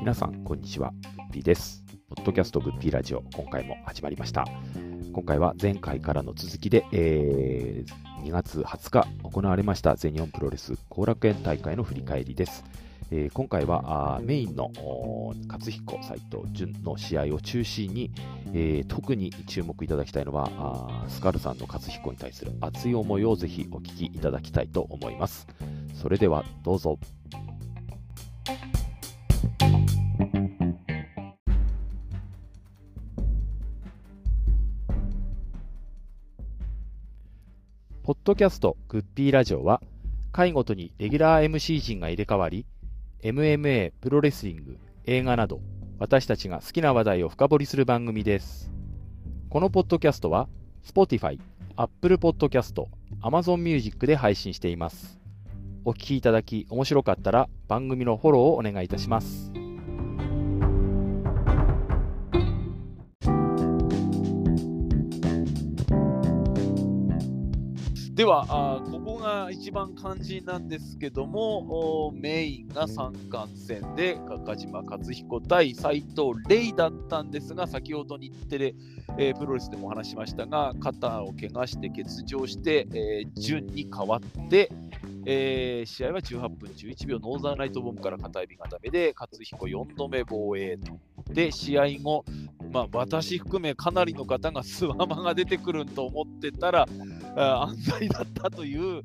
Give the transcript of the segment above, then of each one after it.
皆さん、こんにちは。グッピーです。ポッドキャストグッピーラジオ、今回も始まりました。今回は前回からの続きで、えー2月20日行われました全日本プロレス後楽園大会の振り返りです。えー今回はあメインの勝彦斎藤潤の試合を中心に、えー特に注目いただきたいのはあスカルさんの勝彦に対する熱い思いをぜひお聞きいただきたいと思います。それではどうぞ。ポッドキャストグッピーラジオは回ごとにレギュラー MC 陣が入れ替わり MMA、プロレスリング、映画など私たちが好きな話題を深掘りする番組です。このポッドキャストは Spotify、Apple Podcast、Amazon Music で配信しています。お聞きいただき面白かったら番組のフォローをお願いいたします。ではあ一番肝心なんですけどもメインが三冠戦で中島克彦対斎藤玲だったんですが先ほど日テレ、えープロレスでもお話しましたが肩を怪我して欠場して、えー順に変わって、えー試合は18分11秒ノーザンライトボムから片指固めで克彦4度目防衛と。で試合後、まあ、私含めかなりの方がスワマが出てくると思ってたら安西だったという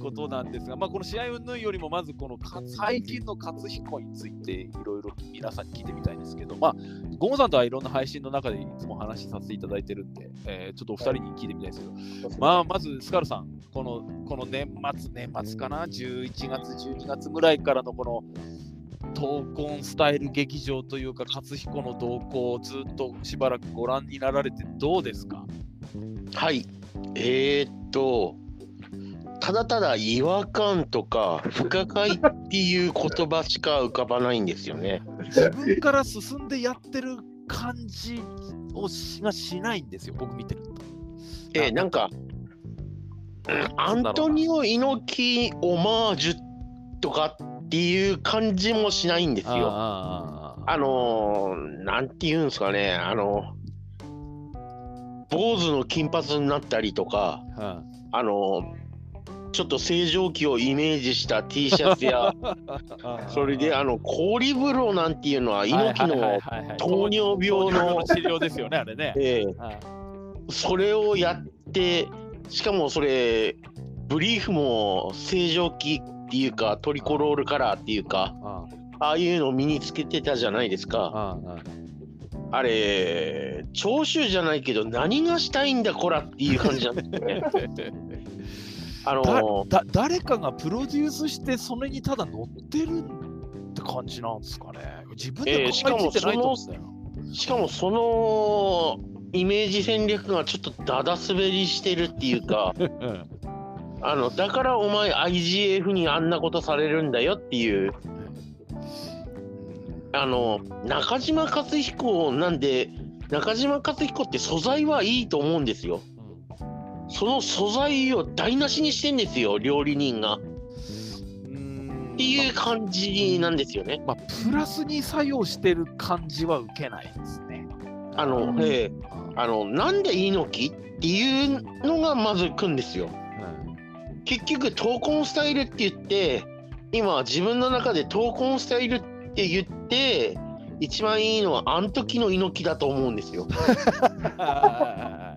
ことなんですが、まあ、この試合云々よりもまずこのか最近の勝彦についていろいろ皆さんに聞いてみたいんですけど、まあ、ゴンさんとはいろんな配信の中でいつも話しさせていただいてるんで、えーちょっとお二人に聞いてみたいんですけど、まあ、まずスカルさん、このこの年末、年末かな、11月、12月ぐらいからのこの闘魂スタイル劇場というか、勝彦の動向をずっとしばらくご覧になられてどうですか？はい。えー、っと、ただただ違和感とか不可解っていう言葉しか浮かばないんですよね。自分から進んでやってる感じをしがしないんですよ、僕見てると。えーなんか、うんアントニオ猪木オマージュとかっていう感じもしないんですよ。ああのー、なんて言うんですかね、あの、坊主の金髪になったりとか、あああのちょっと正常期をイメージした T シャツや それであの氷風呂なんていうのは猪木の糖尿病のの、治療ですよね、あれね。ええ。あそれをやってしかもそれブリーフも正常期っていうかトリコロールカラーっていうかあああいうのを身につけてたじゃないですか。あれ長州じゃないけど何がしたいんだこらっていう感じなんですよね あのだだ誰かがプロデュースして、それにただ乗ってるって感じなんですかね。自分でええしかも考えついてないと思うんだよ。しかもそのイメージ戦略がちょっとダダ滑りしてるっていうかうん あのだからお前 IGF にあんなことされるんだよっていうあの中島克彦なんで中島克彦って素材はいいと思うんですよその素材を台無しにしてんですよ料理人が。っうん。ていう感じなんですよね。まあ、プラスに作用してる感じは受けないですね。あの、ええ。あのなんで猪木っていうのがまず来んですよ。結局闘魂スタイルって言って今自分の中で闘魂スタイルって言って一番いいのはあの時の猪木だと思うんですよ。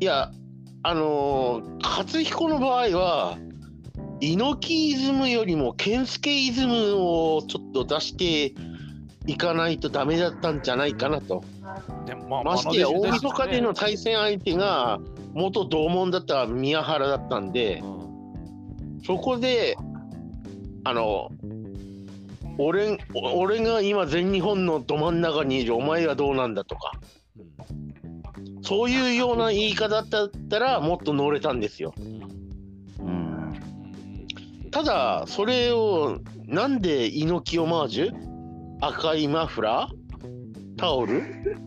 いやあのー勝彦の場合は猪木イズムよりも健介イズムをちょっと出していかないとダメだったんじゃないかなと。でもまあましてや大晦日での対対戦相手が元同門だった宮原だったんで。そこで、あの、俺俺が今全日本のど真ん中にいるお前はどうなんだとか、そういうような言い方だったらもっと乗れたんですよ。ただ、それをなんで猪木オマージュ？赤いマフラー？タオル？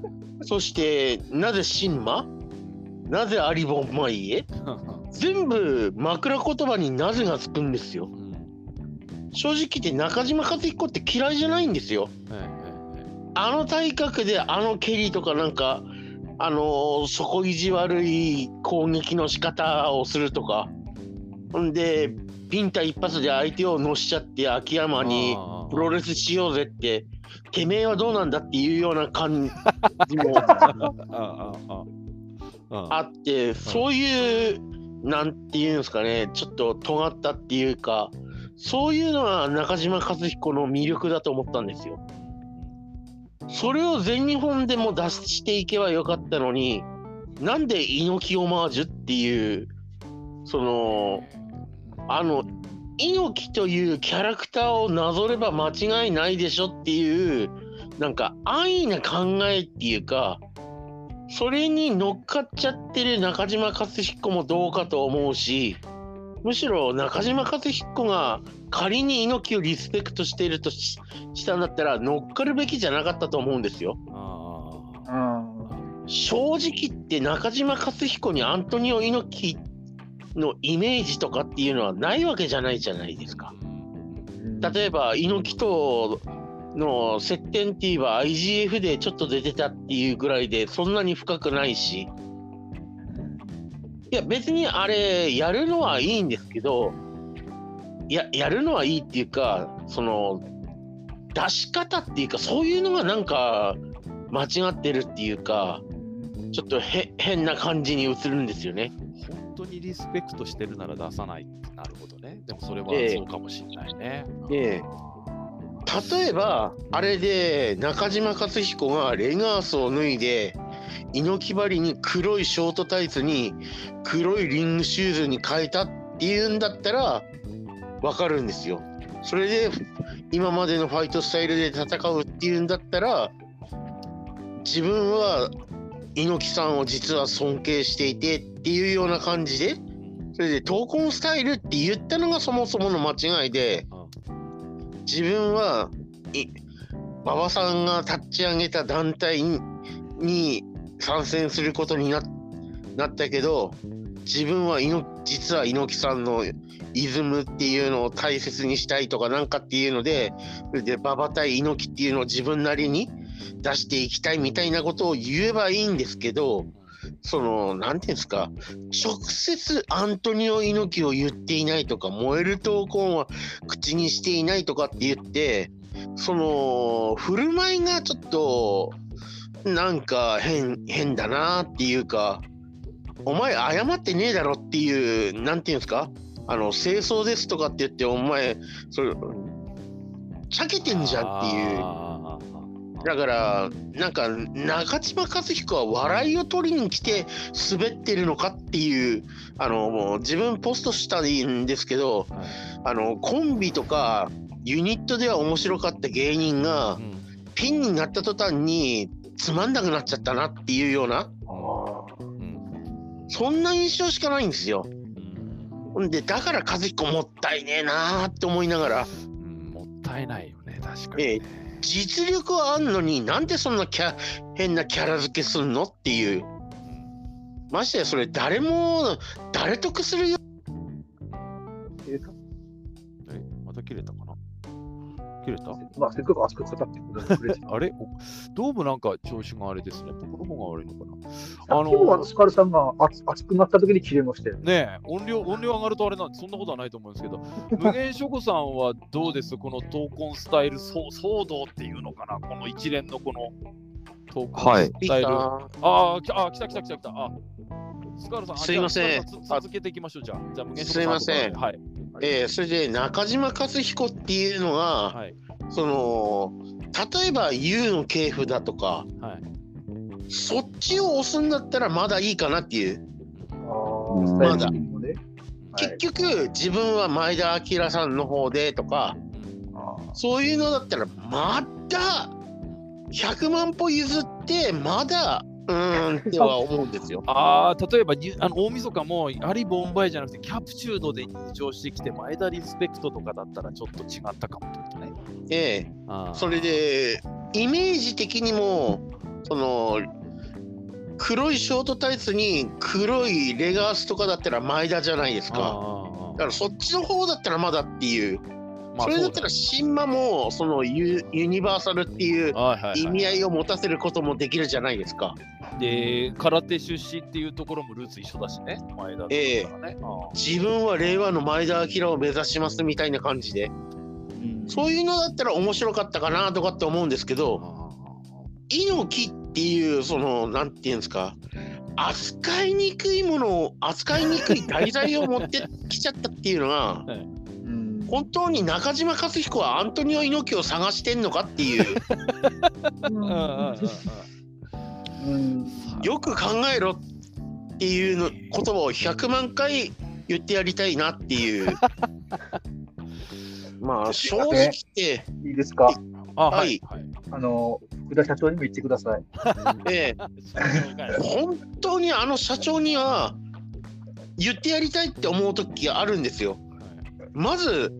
そしてなぜ新馬なぜアリボンマイエ？全部枕言葉になぜがつくんですよ。うん。正直言って中島和彦って嫌いじゃないんですよ。はいはいはい。あの体格であの蹴りとかなんかあのー底意地悪い攻撃の仕方をするとか。ほんでビンタ一発で相手を乗しちゃって秋山にプロレスしようぜっててめえはどうなんだっていうような感じも あってそういうなんていうんですかねちょっと尖ったっていうかそういうのは中島和彦の魅力だと思ったんですよ。それを全日本でも出していけばよかったのになんで猪木オマージュっていうそのあの猪木というキャラクターをなぞれば間違いないでしょっていうなんか安易な考えっていうかそれに乗っかっちゃってる中島和彦もどうかと思うしむしろ中島和彦が仮に猪木をリスペクトしているとししたんだったら乗っかるべきじゃなかったと思うんですよ。正直言って中島和彦にアントニオ猪木のイメージとかっていうのはないわけじゃないじゃないですか。例えば猪木との接点って言えば IGF でちょっと出てたっていうぐらいでそんなに深くないしいや別にあれやるのはいいんですけどややるのはいいっていうかその出し方っていうかそういうのがなんか間違ってるっていうかちょっとへ変な感じに映るんですよね。本当にリスペクトしてるなら出さないってなるほどね。でもそれはええそうかもしれないね。ええ例えばあれで中島和彦がレガースを脱いで猪木針に黒いショートタイツに黒いリングシューズに変えたっていうんだったらわかるんですよ。それで今までのファイトスタイルで戦うっていうんだったら自分は猪木さんを実は尊敬していてっていうような感じでそれで闘魂スタイルって言ったのがそもそもの間違いで。自分は馬場さんが立ち上げた団体に参戦することにななったけど自分は実は猪木さんのイズムっていうのを大切にしたいとかなんかっていうのでそれで馬場対猪木っていうのを自分なりに出していきたいみたいなことを言えばいいんですけどそのなんていうんですか直接アントニオ猪木を言っていないとか燃える闘魂は口にしていないとかって言ってその振る舞いがちょっとなんか変変だなっていうかお前謝ってねえだろっていうなんていうんですか？あの清掃ですとかって言ってお前それ避けてんじゃんっていう。だから、なんか、中島和彦は笑いを取りに来て滑ってるのかっていう、あの、もう自分ポストしたんですけど、はい。あの、コンビとかユニットでは面白かった芸人がうん。ピンになった途端につまんなくなっちゃったなっていうような、うんそんな印象しかないんですよ。うん。で、だから和彦もったいねえなーって思いながら、うんもったいないよね、確かに、えね。実力はあんのになんでそんなキャ変なキャラ付けすんのっていう。ましてやそれ誰も誰得するよ。えまた切れたかな？切れた？まあ、せっかく熱く語ってくれて あれ？おどうもなんか調子があれですね。僕の方が悪いのかな？あのスカルさんが熱熱くなった時に切れましたよね。ねえ、音量、音量上がるとあれなんで、そんなことはないと思うんですけど、無限諸子さんはどうです？この闘魂スタイル騒騒動っていうのかな？この一連のこの闘はい魂スタイル。ああ、きあ、来た来た来た来た。あスカールさん、あすいません続けていきましょう、じゃあ。じゃあ、無限諸子さんすいませんはい。えーそれで中島和彦っていうのが、はい。その例えば U の系譜だとかはい。そっちを押すんだったらまだいいかなっていう、ああ、スタイル的にもね。結局自分は前田明さんの方でとかそういうのだったらまだ100万歩譲ってまだうーんっては思うんですよ。ああ、例えばにあの大晦日もアリ・ボンバイじゃなくてキャプチュードで入場してきて前田リスペクトとかだったらちょっと違ったかもね。ええそれでイメージ的にもその黒いショートタイツに黒いレガースとかだったら前田じゃないですか。だからそっちの方だったらまだっていう。まあそれだったら新馬もそのユユニバーサルっていうはいはいはい。意味合いを持たせることもできるじゃないですか。で、空手出身っていうところもルーツ一緒だしね、前田とええ。自分は令和の前田明を目指しますみたいな感じで。そういうのだったら面白かったかなとかって思うんですけあど、猪木っていうそのなんていうんですか扱いにくいものを扱いにくい題材を持ってきちゃったっていうのがうん 本当に中島克彦はアントニオ猪木を探してんのかっていうよく考えろっていうの言葉を100万回言ってやりたいなっていう まあ正直言って、いいですか？はい。あの、福田社長にも言ってください。ええ本当にあの社長には言ってやりたいって思う時があるんですよ。まず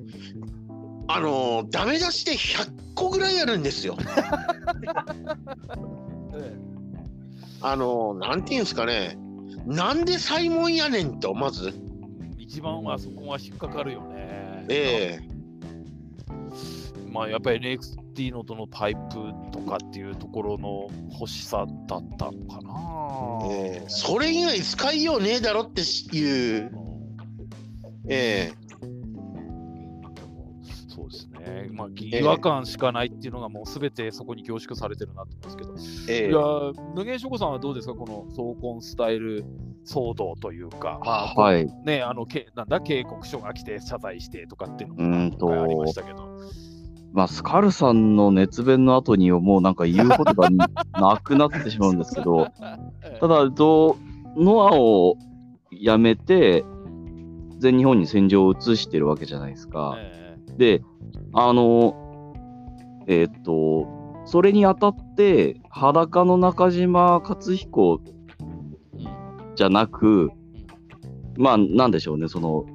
あのダメ出しで100個ぐらいあるんですよ。あのなんていうんですかね。なんでサイモンやねんとまず。一番はそこが引っかかるよね。ええ。まあやっぱり NXT のとのパイプとかっていうところの欲しさだったのかな。ええ。それ以外使いようねえだろっていう、ええそうですね。まあ違和感しかないっていうのがもうすべてそこに凝縮されてるなと思うんですけど。ええいやー無限諸子さんはどうですか？この総婚スタイル騒動というか、まあはい。ね、あのけなんだ？警告書が来て謝罪してとかっていうのうーんとがありましたけど。まあ、スカルさんの熱弁の後にもうなんか言うことが なくなってしまうんですけど、ただ、とノアを辞めて、全日本に戦場を移してるわけじゃないですか。えで、あの、えっと、それにあたって、裸の中島克彦じゃなく、まあ、なんでしょうね、その、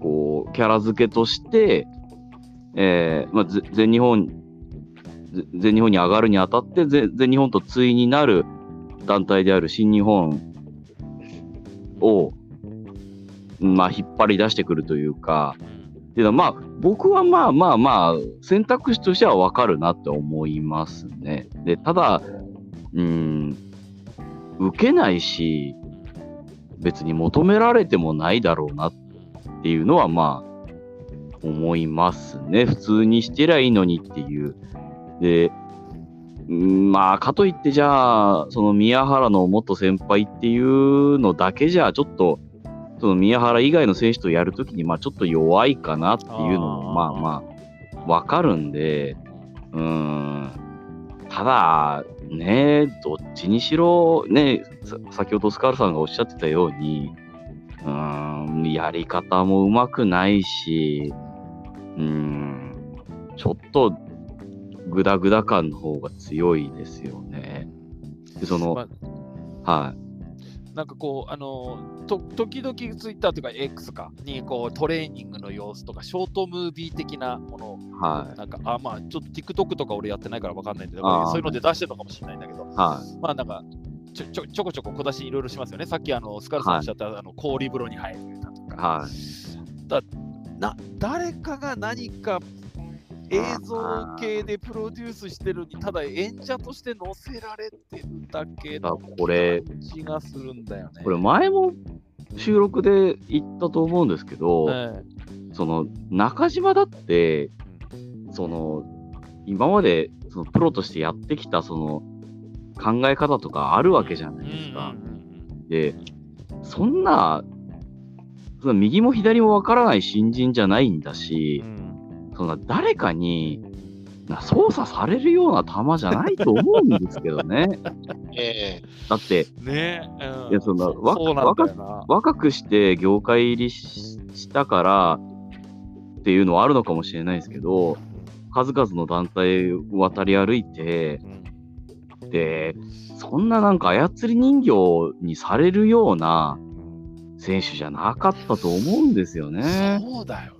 こう、キャラ付けとして、えーまあ、全日本、全日本に上がるにあたって、ぜ全日本と対になる団体である新日本を、まあ、引っ張り出してくるというか、っていうのは、まあ、僕はまあまあまあ、選択肢としてはわかるなって思いますね。で、ただ、うん、受けないし、別に求められてもないだろうなっていうのは、まあ、思いますね。普通にしてりゃいいのにっていう。で、まあ、かといって、じゃあ、その宮原の元先輩っていうのだけじゃ、ちょっと、その宮原以外の選手とやるときに、まあ、ちょっと弱いかなっていうのも、まあまあ、わかるんで、うーん。ただ、ね、どっちにしろ、ね、さ先ほどスカールさんがおっしゃってたように、うーん、やり方もうまくないし、うーん、ちょっと、グダグダ感の方が強いですよね。で、その、まはい。なんかこう、あのと時々ツイッターとか X かにこうトレーニングの様子とか、ショートムービー的なものを、はい。なんか、あ、まあ、ちょっと TikTok とか俺やってないからわかんないんだけど、そういうので出してるのかもしれないんだけど、はい。まあなんか、ちょちょちょこちょこ小出しいろいろしますよね。さっきあのスカルさんおっしゃった、あの氷風呂に入るだとか、はい。な誰かが何か映像系でプロデュースしてるに、ただ演者として載せられてるだけのあこれ。感じがするんだよね。これ前も収録で言ったと思うんですけど、えその中島だって、その今までそのプロとしてやってきたその考え方とかあるわけじゃえないですか。で、そんな、その右も左もわからない新人じゃないんだしう、んそんな誰かにな操作されるような球じゃないと思うんですけどね。ええだって、ねえ、うんいやそんな。若くして業界入りししたからっていうのはあるのかもしれないですけど、数々の団体を渡り歩いて、うんで、そんななんか操り人形にされるような選手じゃなかったと思うんですよね。そうだよね。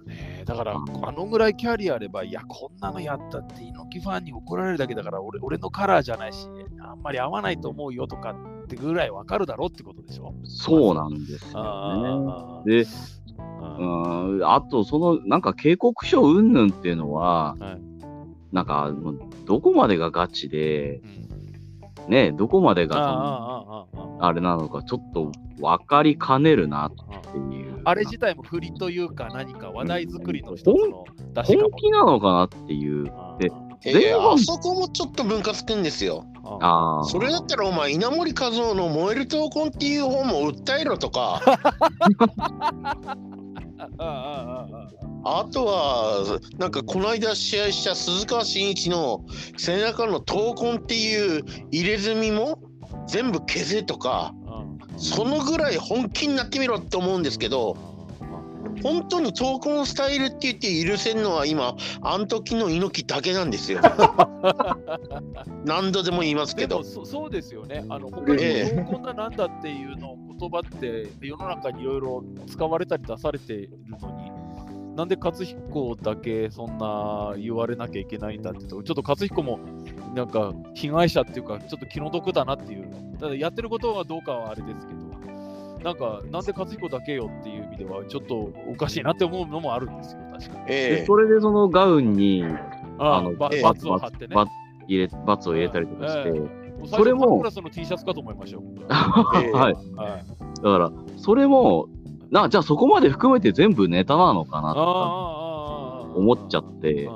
だから、あのぐらいキャリアあれば、いや、こんなのやったって、猪木ファンに怒られるだけだから、俺俺のカラーじゃないし、あんまり合わないと思うよとかっってぐらいわかるだろうってことでしょ？そうなんですよね。で、あうーん、あと、その、なんか警告書云々っていうのは、はい。なんか、どこまでがガチで、うんね、どこまでがあれなのか、ちょっと分かりかねるなっていう。あれ自体も振りというか何か話題作りの一つの出し。本気なのかなっていう。でえーあそこもちょっとムカつくんですよ。ああ。それだったらお前稲森和夫の「燃える闘魂」っていう本も訴えろとか あああああとはなんかこの間試合した鈴川真一の背中の闘魂っていう入れ墨も全部消せとかあそのぐらい本気になってみろって思うんですけど本当に闘魂スタイルって言って許せんのは今あん時の猪木だけなんですよ。何度でも言いますけど。そそうですよね。あの他にええ。もこんななんだっていうの言葉って世の中にいろいろ使われたり出されているのに、なんで勝彦だけそんな言われなきゃいけないんだってとこちょっと勝彦もなんか被害者っていうかちょっと気の毒だなっていう。ただやってることはどうかはあれですけど。なんか、なんで勝彦だけよっていう意味では、ちょっとおかしいなって思うのもあるんですよ、確かに。えでそれでそのガウンにああの罰を貼ってね。バ入れ罰を入れたりとかして、えそれも。サングラスの T シャツかと思いましたよ。え えはい。はい。だから、それも、な、じゃあそこまで含めて全部ネタなのかなとか思思っちゃって、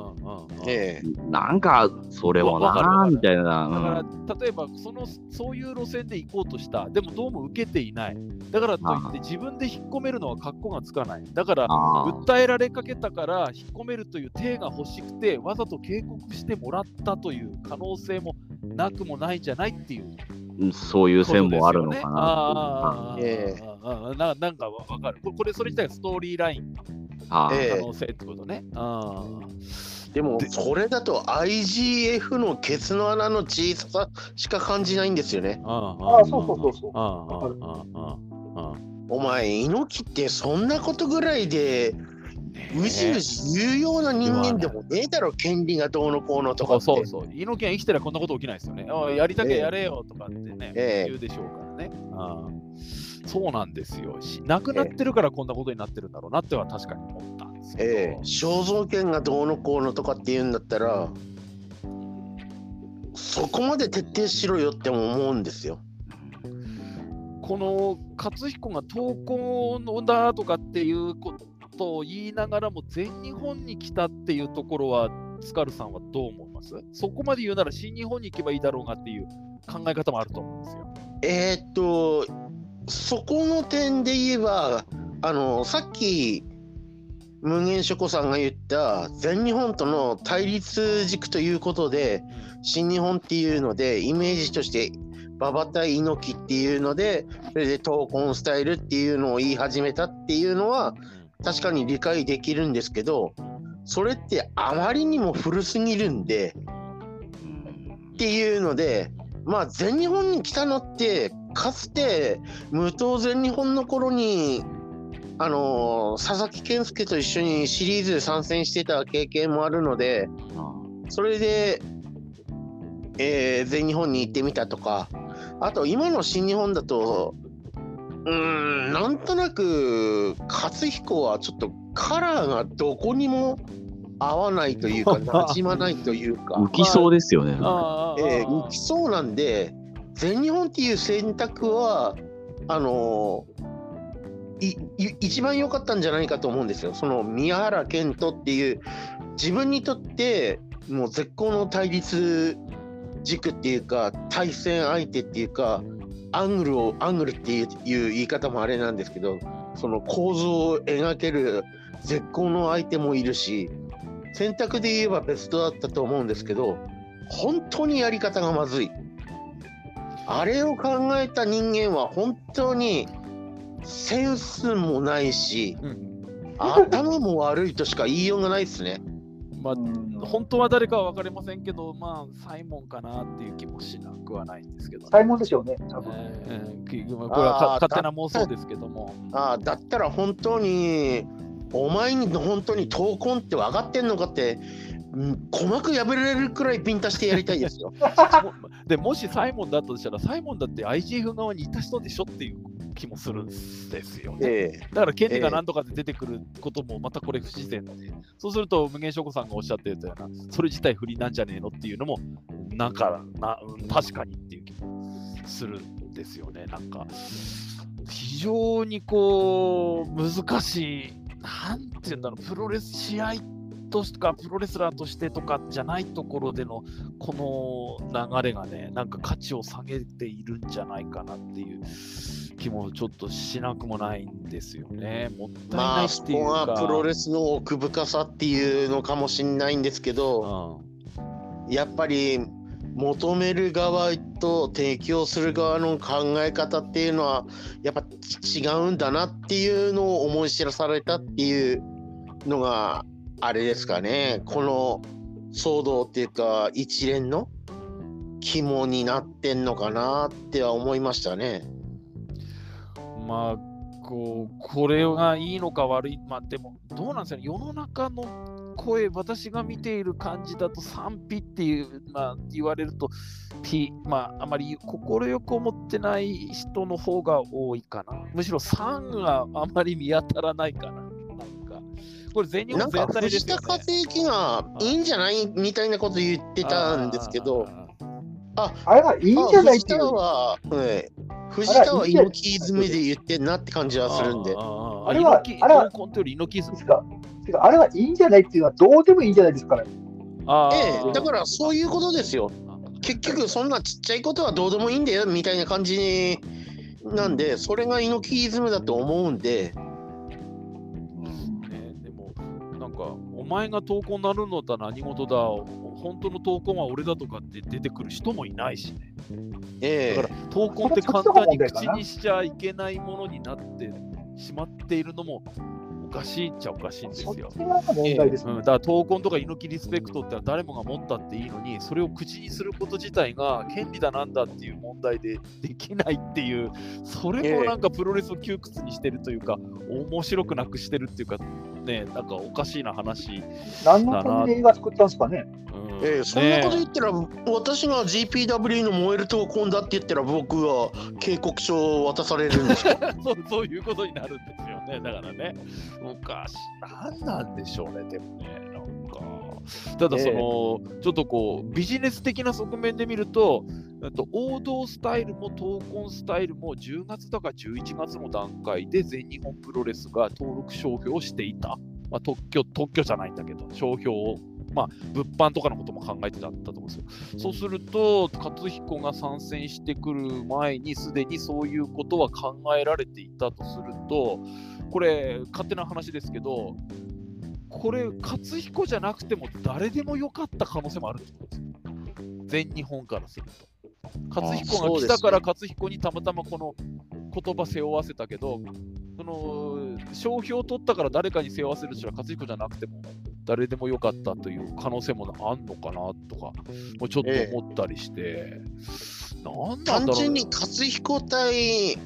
ええ。なんか、それもなみたいだな。から、例えばその、そういう路線で行こうとした、でもどうも受けていない。だからといって、自分で引っ込めるのは格好がつかない。だから、訴えられかけたから引っ込めるという体が欲しくて、わざと警告してもらったという可能性もなくもないんじゃないっていう。うんそういう線もあるのかことですよね。なあーえーななんかわかる。これ、これそれ自体がストーリーラインあーええ可能性ってことね。あーでもそれだと IGF のケツの穴の小ささしか感じないんですよね。あーああ、そうそうそうそう。あーあーあーあーあお前猪木ってそんなことぐらいでーうじうじ言うような人間でもねえだろ権利がどうのこうのとかって。そうそうそう。猪木は生きてりゃこんなこと起きないですよね。あやりたけやれよとかってね、ええ言うでしょうからね。あーそうなんですよし。亡くなってるからこんなことになってるんだろうなっては確かに思ったんですけど。ええ肖像権がどうのこうのとかって言うんだったらそこまで徹底しろよっても思うんですよ。この勝彦が投稿のだとかっていうことを言いながらも全日本に来たっていうところはスカルさんはどう思います？そこまで言うなら新日本に行けばいいだろうがっていう考え方もあると思うんですよ。えーっとそこの点で言えばあのさっき無限書庫さんが言った全日本との対立軸ということで新日本っていうのでイメージとして馬場対猪木っていうのでそれで闘魂スタイルっていうのを言い始めたっていうのは確かに理解できるんですけどそれってあまりにも古すぎるんでっていうのでまあ全日本に来たのってかつて無党全日本の頃にあのー佐々木健介と一緒にシリーズで参戦してた経験もあるのであそれで、えー全日本に行ってみたとかあと今の新日本だとうーんなんとなく勝彦はちょっとカラーがどこにも合わないというか 馴染まないというか。浮きそうですよね。あーえー浮きそうなんで全日本っていう選択はあのい一番良かったんじゃないかと思うんですよ。その宮原健人っていう自分にとってもう絶好の対立軸っていうか対戦相手っていうかアングルをアングルっていういう言い方もあれなんですけどその構造を描ける絶好の相手もいるし選択で言えばベストだったと思うんですけど本当にやり方がまずい。あれを考えた人間は本当にセンスもないしうん。頭も悪いとしか言いようがないですね。まあうん。本当は誰かは分かりませんけど、まあ、サイモンかなっていう気もしなくはないんですけど、サイモンでしょうね、多分。えーきこれは勝手な妄想ですけども、ああだったら本当にお前に本当に闘魂って分かってんのかってうん鼓膜破れるくらいピンタしてやりたいですよ。も でもしサイモンだったとしたら、サイモンだって IGF 側にいた人でしょっていう気もするんですよね。えだから、権利が何とかで出てくることもまたこれ不自然で、そうすると、無限翔子さんがおっしゃってたような、それ自体不利なんじゃねえのっていうのも、なんかな、うん確かにっていう気もするんですよね。なんか、非常にこう、難しい、なんていうんだろう、プロレス試合としか、プロレスラーとしてとかじゃないところでの、この流れがね、なんか価値を下げているんじゃないかなっていう気もちょっとしなくもないんですよね。もったいまあないっそこていうか。がプロレスの奥深さっていうのかもしれないんですけど、うんやっぱり求める側と提供する側の考え方っていうのはやっぱ違うんだなっていうのを思い知らされたっていうのがあれですかね。この騒動っていうか一連の肝になってんのかなっては思いましたね。まあこうこれがいいのか悪いまあでもどうなんですかね。世の中の声私が見ている感じだと賛否っていう、まあ、言われるとまああまり快く思ってない人の方が多いかな。むしろ3があまり見当たらないかな。これ全日なんか本全体です藤田よね和之がいいんじゃないみたいなこと言ってたんですけど。ああれはいいんじゃないっていう。藤田は、はい、藤田は猪木詰めで言ってんなって感じーはするんで。あれはあれは闘魂というより猪木ズムですかあれはいいんじゃないっていうのはどうでもいいんじゃないですかね。ええ、だからそういうことですよ。結局そんなちっちゃいことはどうでもいいんだよみたいな感じなんで、それが猪木イズムだと思うんで、前が闘魂なるのだ何事だ、本当の闘魂は俺だとかって出てくる人もいないしね。ええだから、闘魂って簡単に口にしちゃいけないものになってしまっているのもおかしいっちゃおかしいんですそっちよ。が問題ですね。うん、だから闘魂とか猪木リスペクトってのは誰もが持ったっていいのにそれを口にすること自体が権利だなんだっていう問題でできないっていうそれもなんかプロレスを窮屈にしてるというか面白くなくしてるっていうかねなんかおかしいな話、何のために映画作ったんですかね？うんええそんなことね言ったら、私が GPW の燃える闘魂だって言ったら、僕は警告書を渡されるんですよ。そうそういうことになるんですよね。だからね。おかしい何なんでしょうねでもねただその、ちょっとこうビジネス的な側面で見るとと王道スタイルも闘魂スタイルも10月だか11月の段階で全日本プロレスが登録商標をしていた、まあ、特許特許じゃないんだけど商標をまあ、物販とかのことも考えてたと思うんですよ。そうすると、勝彦が参戦してくる前に、すでにそういうことは考えられていたとすると、これ、勝手な話ですけど、これ、勝彦じゃなくても誰でもよかった可能性もあるってことですよ。全日本からすると。勝彦が来たから勝彦にたまたまこの言葉背負わせたけど、その商標を取ったから誰かに背負わせる人は勝彦じゃなくても誰でもよかったという可能性もあんのかなとか、もうちょっと思ったりして、なんなんだろう単純に勝彦対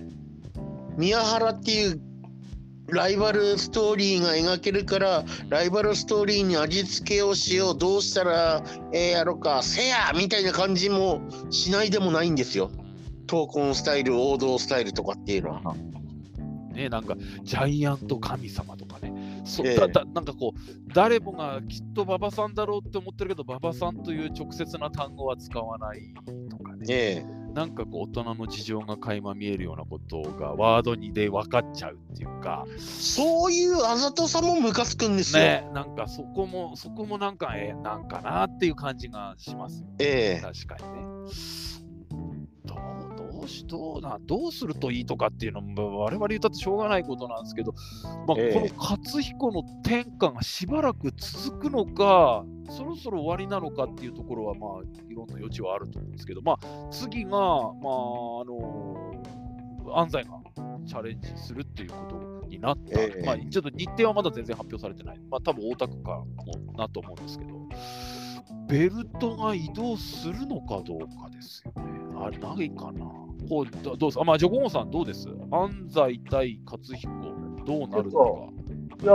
宮原っていうライバルストーリーが描けるからライバルストーリーに味付けをしようどうしたらええやろかせやみたいな感じもしないでもないんですよ。闘魂スタイル王道スタイルとかっていうのは。ね、なんかジャイアント神様とかね、そええ。だだなんかこう、誰もがきっと馬場さんだろうって思ってるけど、馬場さんという直接な単語は使わないとかね、えなんかこう、大人の事情が垣間見えるようなことがワードにで分かっちゃうっていうか、え、そういうあざとさもムカつくんですよ。ね、なんかそこも、そこもなんか、えなんかなっていう感じがしますよね。ええ確かにね。どうどうしどうなどうするといいとかっていうのも我々言ったってしょうがないことなんですけど、まあええ。この勝彦の天下がしばらく続くのかそろそろ終わりなのかっていうところはまあいろんな余地はあると思うんですけど、まあ、次が、まあ、あの安西がチャレンジするっていうことになった、ええ。まあ、ちょっと日程はまだ全然発表されてない、まあ多分大田区かもなと思うんですけど、ベルトが移動するのかどうかですよね。あれ、ないかな。こうどどうですか、まあ、ジョコモさんどうです？安西対勝彦、どうなるのか。いや、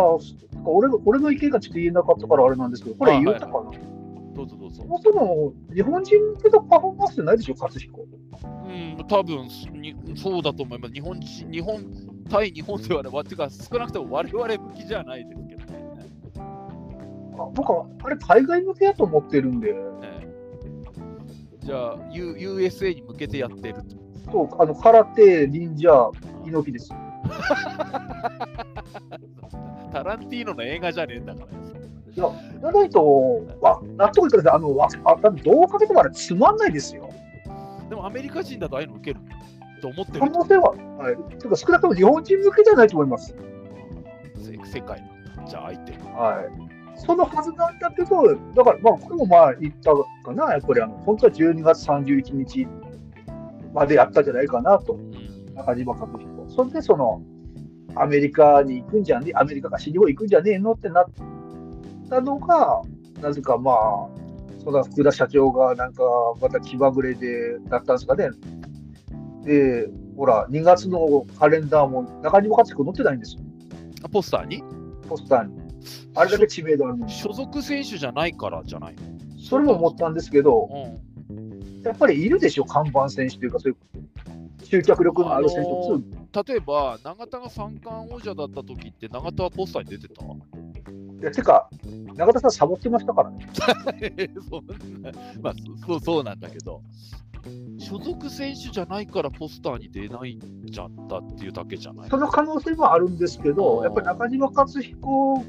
俺の俺の意見がちょっと言えなかったからあれなんですけど、これあ言ったかな、どうぞどうぞそ。もそも日本人向けのパフォーマンスじゃないでしょ、勝彦。うん、多分にそうだと思います。日本人、日本、対日本ではね、わてか少なくとも我々向きじゃないですけどね。あ僕はあれ海外向けだと思ってるんで、ええじゃあ、U、USA に向けてやってると。そうあの空手、忍者、猪木です。タランティーノの映画じゃねえんだから。いや、じゃないと、わ納得いください。あの、わあ多分どうかけてもあれつまんないですよ。でもアメリカ人だとああいうの受けると思ってる可能性は、はい。ていうか少なくとも日本人向けじゃないと思います。せ世界なんだ。じゃあ相手。はい。そのはずなんだけど、だから、まあ、これもまあ言ったかな、やっぱりあの、本当は12月31日までやったんじゃないかなと、うん中島和彦。それで、その、アメリカに行くんじゃねえ、アメリカか新日本行くんじゃねえのってなったのが、なぜかまあ、その福田社長がなんか、また気まぐれで、だったんですかね。で、ほら、2月のカレンダーも中島和彦載ってないんですよ、あポスターに？ポスターに。あれだけ知名度あるのに。所属選手じゃないからじゃないそれも思ったんですけど、の、やっぱりいるでしょ、看板選手というか、そういう集客力のある選手あのと、例えば、永田が三冠王者だった時って、永田はポスターに出てた？いやてか、中田さん、サボってましたからね。そんなまあそそうそうなんだけど、所属選手じゃないからポスターに出ないんじゃったっていうだけじゃない？その可能性もあるんですけあど、ー。やっぱり中島克彦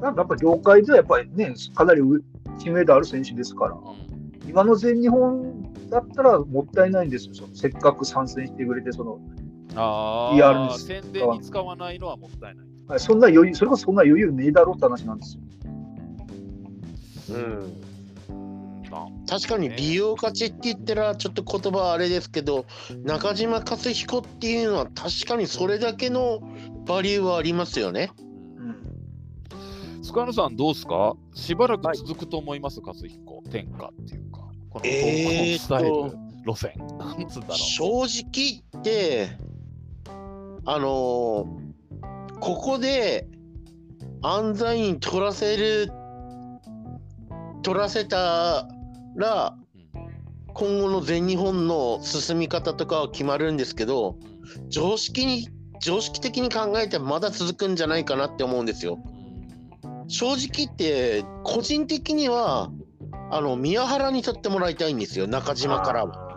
なんかやっぱり業界ではやっぱりね、かなり知名度ある選手ですから、うん今の全日本だったらもったいないんですよ、そのせっかく参戦してくれて、そのあ PR にあ、宣伝に使わないのはもったいない。はいそんな余裕、それこそそんな余裕ねえだろうって話なんですよ。うんな確かに利用価値って言ったらちょっと言葉はあれですけど中島克彦っていうのは確かにそれだけのバリューはありますよね。うん塚野さん、どうですか？しばらく続くと思います、勝彦、天下っていうか、このえースタイル、路線、なんつうんだろ正直言ってあのーここで安西院取らせる取らせたら今後の全日本の進み方とかは決まるんですけど常識に常識的に考えてまだ続くんじゃないかなって思うんですよ。正直言って個人的にはあの宮原に取ってもらいたいんですよ中島からは。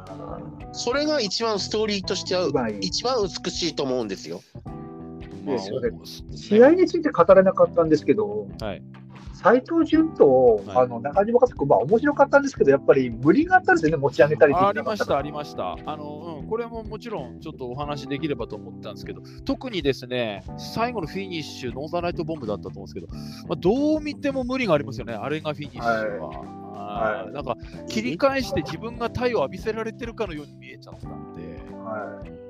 それが一番ストーリーとしては一番美しいと思うんですよ。まあですよねお試合について語れなかったんですけど、はい斉藤ジュンと、はいあの中嶋勝彦、まあ面白かったんですけど、やっぱり無理があったんですよね、持ち上げたりありました、ありました。あの、うん、これももちろんちょっとお話できればと思ったんですけど、特にですね、最後のフィニッシュ、ノーザンライトボムだったと思うんですけど、まあ、どう見ても無理がありますよね、あれがフィニッシュは。あーはい。なんか切り返して自分が太陽を浴びせられてるかのように見えちゃったんで。はい。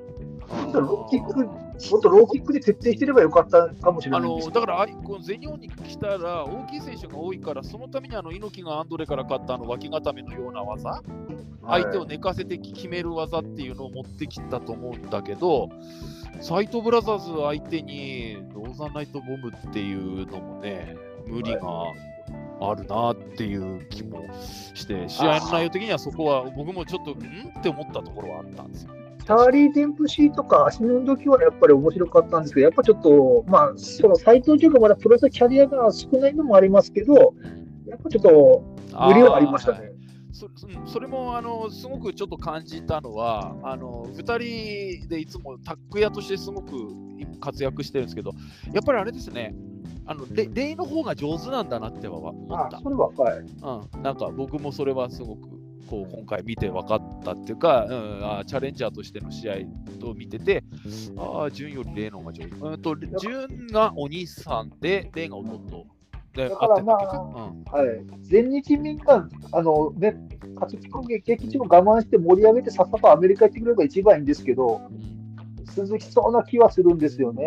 もっとローキック、もっとローキックで徹底してればよかったかもしれあのないんですだからあいこの全日本に来たら大きい選手が多いからそのためにあの猪木がアンドレから勝ったあの脇固めのような技、相手を寝かせて決める技っていうのを持ってきたと思うんだけどサイトブラザーズ相手にノーザンナイトボムっていうのもね無理があるなっていう気もして試合の内容的にはそこは僕もちょっとんって思ったところはあったんですよ。チャーリー・デンプシーとか足の時はやっぱり面白かったんですけど、やっぱちょっと、まあ、その斎藤潤がまだプロレスキャリアが少ないのもありますけど、やっぱちょっと無理はありましたね。そうんそれもあのすごくちょっと感じたのは、あの2人でいつもタッグ屋としてすごく活躍してるんですけど、やっぱりあれですね、あのレレイの方が上手なんだなっては思った。あそれは、はい。うん、なんか僕もそれはすごくこう今回見て分かったっていうか、うん、あチャレンジャーとしての試合と見てて、ああ、順よりレイの方が上手。うんと、順がお兄さんで、レイが弟。で、だからまあうんはい、全日民間、あのね、勝木君劇中も我慢して盛り上げて、さっさとアメリカ行ってくれれば一番いいんですけど、うん続きそうな気はするんですよね。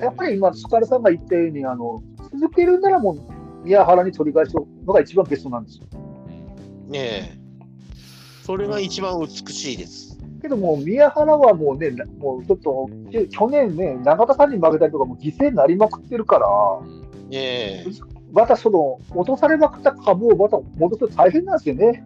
やっぱり今、スカルさんが言ったように、あの続けるならもう宮原に取り返すのが一番ベストなんですよ。うんねえ。それが一番美しいです。けどもう宮原はもうね、もうちょっと、き去年ね、永田さんに負けたりとか、もう犠牲になりまくってるから、ええまたその、落とされまくった株をまた戻すと大変なんですよね。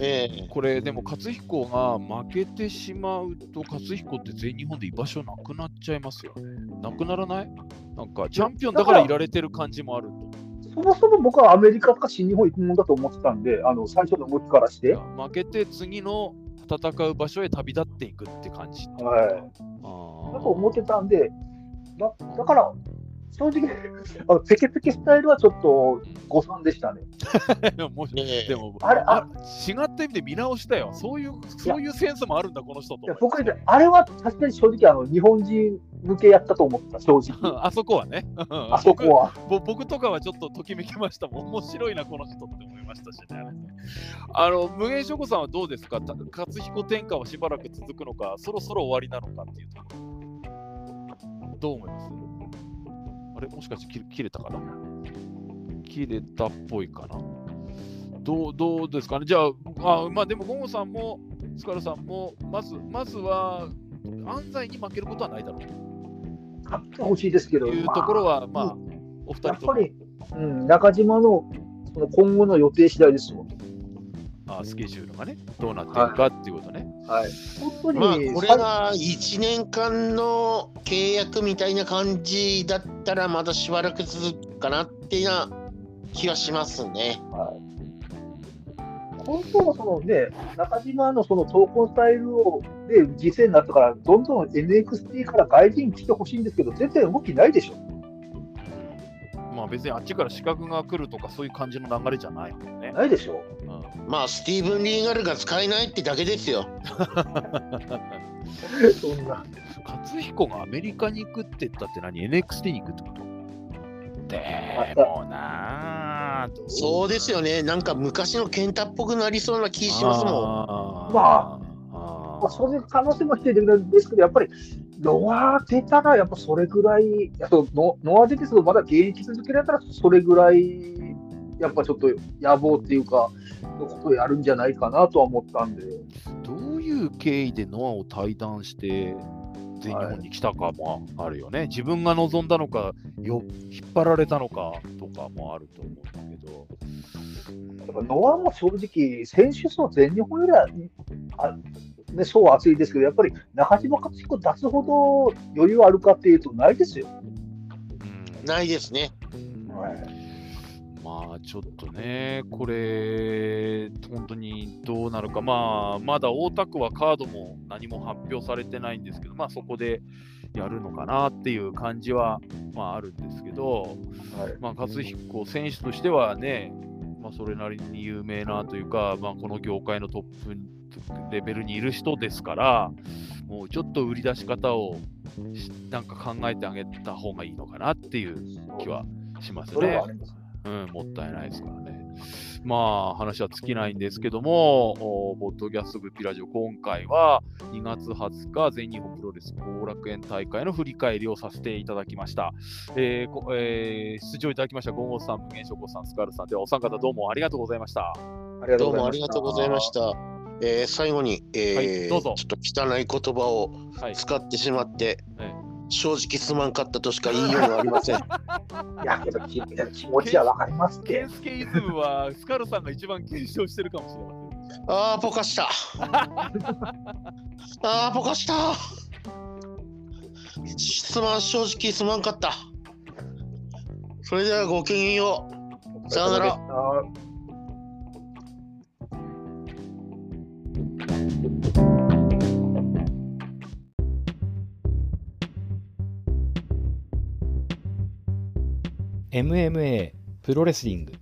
ええこれでも勝彦が負けてしまうと勝彦って全日本で居場所なくなっちゃいますよね。なくならない？なんかチャンピオンだからいられてる感じもあると。そもそも僕はアメリカか新日本行くもんだと思ってたんで、あの最初の動きからして。負けて次の戦う場所へ旅立っていくって感じ。はい。あだと思ってたんで、だだから、正直、あのペケペケスタイルはちょっと誤算でしたね。ー もしええでもあれあ違った意味で見直したよ。そういうそういうセンスもあるんだ、この人といや。僕、あれは確かに正直あの、日本人向けやったと思った、正直。あそこはね。あそこは。ぼ僕とかはちょっとときめきましたもん。面白いな、この人って思いましたしね。あの、無限諸子さんはどうですか？た勝彦天下はしばらく続くのか、そろそろ終わりなのかっていうところ。どう思います？あれもしかして切れ切れたかな？切れたっぽいかな。どうどうですかね？じゃあ、あまあでも、ゴンゴさんも、スカルさんも、まずまずは、安西に負けることはないだろう。勝ってほしいですけど、というところは、まあ、まお二人とも。やっぱり、うん、中島のその今後の予定次第ですよ。あスケジュールがね、どうなってるかっていうことね。はい。本当に、まあこれが1年間の契約みたいな感じだったらまだしばらく続くかなっていうような気がしますね。本当はそのね、中島のその闘魂スタイルをで犠牲になったから、どんどん NXT から外人来てほしいんですけど、全然動きないでしょ。まあ別にあっちから資格が来るとかそういう感じの流れじゃないもんね。ないでしょ。うんまあスティーブン・リーガルが使えないってだけですよ。そんな。勝彦がアメリカに行くって言ったって何 ?NXT に行くってこと？でもなそうですよね。なんか昔のケンタっぽくなりそうな気しますもん。もまあまあ、それ可能性も否定できないんですけど、やっぱりノア出たら、やっぱそれぐらい、いやそうノノア出てすぐまだ現役続けられたら、それぐらい、やっぱちょっと野望っていうか、のことをやるんじゃないかなとは思ったんで、どういう経緯でノアを退団して全日本に来たかもあるよね。自分が望んだのかよ、引っ張られたのかとかもあると思うんだけど。やっぱノアも正直、選手層全日本よりは、あね、層は厚いですけど、やっぱり中島勝彦出すほど余裕あるかっていうと、ないですよ。うんないですね。まあちょっとね、これ、本当にどうなるか、まあまだ大田区はカードも何も発表されてないんですけど、まあそこでやるのかなっていう感じは、まあ、あるんですけど、はい。まあ、勝彦選手としてはね、まあ、それなりに有名なというか、まあ、この業界のトップレベルにいる人ですから、もうちょっと売り出し方をしなんか考えてあげた方がいいのかなっていう気はしますね。うん、もったいないですからね。まあ、話は尽きないんですけども、おポッドキャストグッピラジオ、今回は2月20日、全日本プロレス後楽園大会の振り返りをさせていただきました。えーこえー出場いただきました、ゴンゴさん、無限諸子さん、スカルさん、ではお三方どうもありがとうございました。ありがとどうもありうございました。がとうございました。えー最後に、えーはいどうぞちょっと汚い言葉をはい。使ってしまって、え正直すまんかったとしか言いようがありません。いや、けど気気持ちはわかりますってケン。スケイズムはスカルさんが一番検証してるかもしれません。あー、ポカした。あー、ポカした。すまん、正直すまんかった。それではごきげんよう。さよなら。MMA プロレスリング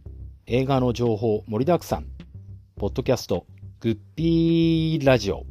映画の情報盛りだくさん。ポッドキャストグッピーラジオ。